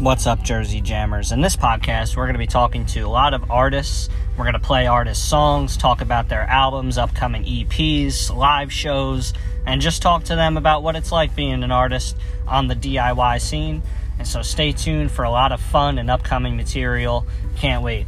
What's up, Jersey Jammers? In this podcast, we're going to be talking to a lot of artists. We're going to play artists' songs, talk about their albums, upcoming EPs, live shows, and just talk to them about what it's like being an artist on the DIY scene. And so stay tuned for a lot of fun and upcoming material. Can't wait.